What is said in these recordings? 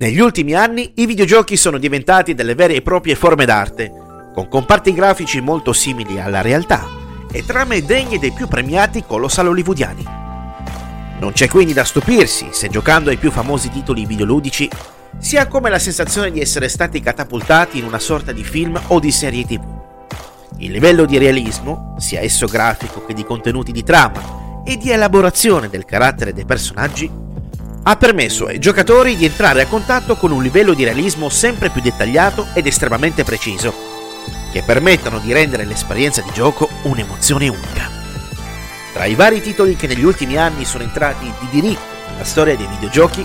Negli ultimi anni i videogiochi sono diventati delle vere e proprie forme d'arte, con comparti grafici molto simili alla realtà e trame degne dei più premiati colossal hollywoodiani. Non c'è quindi da stupirsi se giocando ai più famosi titoli videoludici si ha come la sensazione di essere stati catapultati in una sorta di film o di serie tv. Il livello di realismo, sia esso grafico che di contenuti di trama e di elaborazione del carattere dei personaggi, ha permesso ai giocatori di entrare a contatto con un livello di realismo sempre più dettagliato ed estremamente preciso, che permettono di rendere l'esperienza di gioco un'emozione unica. Tra i vari titoli che negli ultimi anni sono entrati di diritto nella storia dei videogiochi,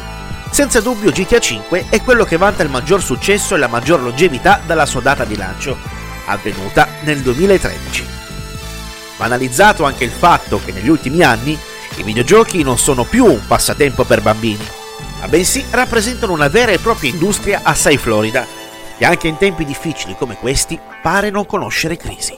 senza dubbio GTA V è quello che vanta il maggior successo e la maggior longevità dalla sua data di lancio, avvenuta nel 2013. Banalizzato anche il fatto che negli ultimi anni i videogiochi non sono più un passatempo per bambini, ma bensì rappresentano una vera e propria industria assai florida, che anche in tempi difficili come questi pare non conoscere crisi.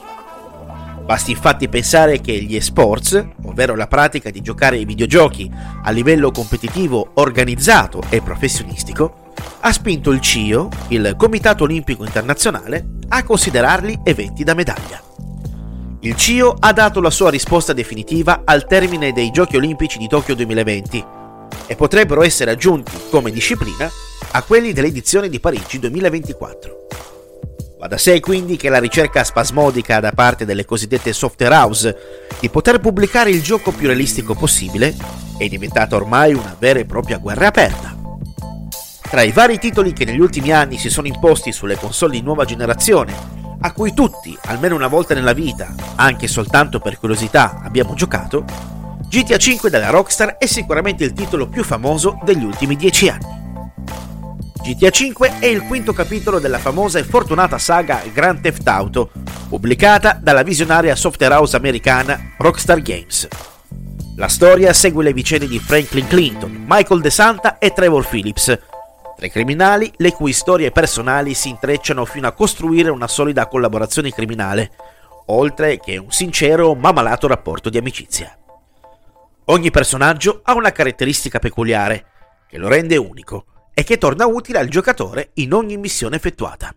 Basti infatti pensare che gli esports, ovvero la pratica di giocare ai videogiochi a livello competitivo organizzato e professionistico, ha spinto il CIO, il Comitato Olimpico Internazionale, a considerarli eventi da medaglia. Il CIO ha dato la sua risposta definitiva al termine dei Giochi Olimpici di Tokyo 2020 e potrebbero essere aggiunti come disciplina a quelli dell'edizione di Parigi 2024. Va da sé quindi che la ricerca spasmodica da parte delle cosiddette software house di poter pubblicare il gioco più realistico possibile è diventata ormai una vera e propria guerra aperta. Tra i vari titoli che negli ultimi anni si sono imposti sulle console di nuova generazione a cui tutti, almeno una volta nella vita, anche soltanto per curiosità, abbiamo giocato, GTA V della Rockstar è sicuramente il titolo più famoso degli ultimi dieci anni. GTA V è il quinto capitolo della famosa e fortunata saga Grand Theft Auto, pubblicata dalla visionaria software house americana Rockstar Games. La storia segue le vicende di Franklin Clinton, Michael DeSanta e Trevor Phillips, Tre criminali le cui storie personali si intrecciano fino a costruire una solida collaborazione criminale, oltre che un sincero ma malato rapporto di amicizia. Ogni personaggio ha una caratteristica peculiare, che lo rende unico e che torna utile al giocatore in ogni missione effettuata.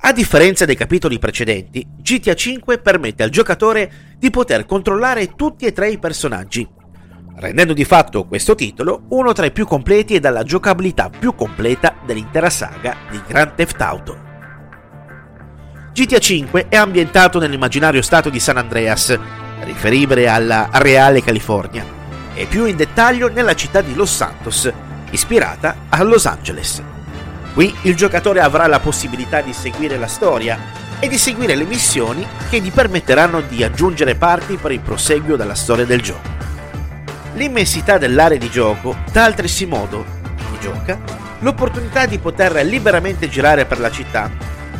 A differenza dei capitoli precedenti, GTA V permette al giocatore di poter controllare tutti e tre i personaggi, rendendo di fatto questo titolo uno tra i più completi e dalla giocabilità più completa dell'intera saga di Grand Theft Auto. GTA V è ambientato nell'immaginario stato di San Andreas, riferibile alla reale California, e più in dettaglio nella città di Los Santos, ispirata a Los Angeles. Qui il giocatore avrà la possibilità di seguire la storia e di seguire le missioni che gli permetteranno di aggiungere parti per il proseguio della storia del gioco. L'immensità dell'area di gioco dà altresì modo, chi gioca, l'opportunità di poter liberamente girare per la città,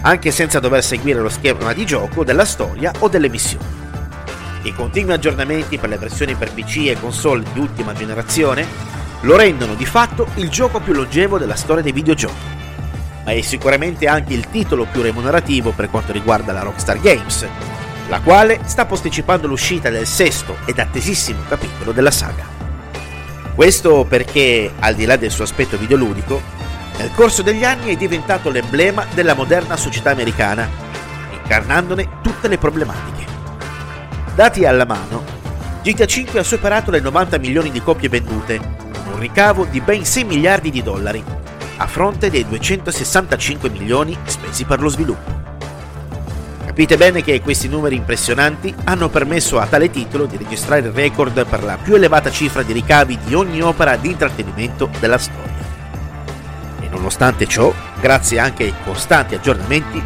anche senza dover seguire lo schema di gioco della storia o delle missioni. I continui aggiornamenti per le versioni per PC e console di ultima generazione lo rendono di fatto il gioco più longevo della storia dei videogiochi, ma è sicuramente anche il titolo più remunerativo per quanto riguarda la Rockstar Games, la quale sta posticipando l'uscita del sesto ed attesissimo capitolo della saga. Questo perché, al di là del suo aspetto videoludico, nel corso degli anni è diventato l'emblema della moderna società americana, incarnandone tutte le problematiche. Dati alla mano, GTA V ha superato le 90 milioni di copie vendute, un ricavo di ben 6 miliardi di dollari, a fronte dei 265 milioni spesi per lo sviluppo. Capite bene che questi numeri impressionanti hanno permesso a tale titolo di registrare il record per la più elevata cifra di ricavi di ogni opera di intrattenimento della storia. E nonostante ciò, grazie anche ai costanti aggiornamenti,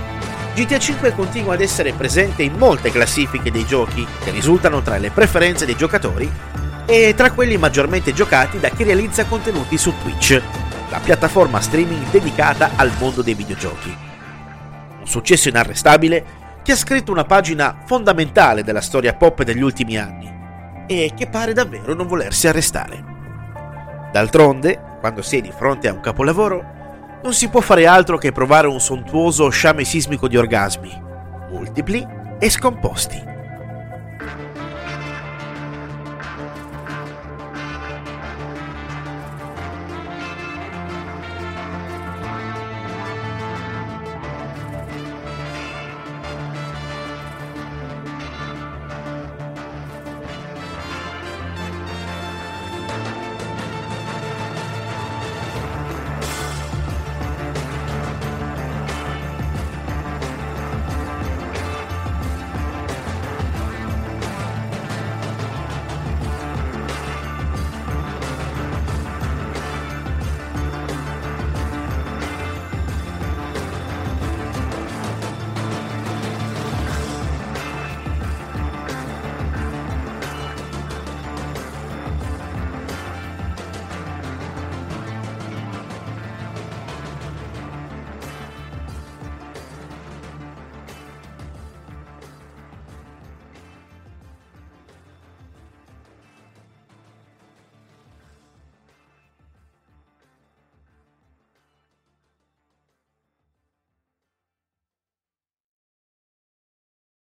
GTA V continua ad essere presente in molte classifiche dei giochi che risultano tra le preferenze dei giocatori e tra quelli maggiormente giocati da chi realizza contenuti su Twitch, la piattaforma streaming dedicata al mondo dei videogiochi. Un successo inarrestabile che ha scritto una pagina fondamentale della storia pop degli ultimi anni e che pare davvero non volersi arrestare. D'altronde, quando si è di fronte a un capolavoro, non si può fare altro che provare un sontuoso sciame sismico di orgasmi, multipli e scomposti.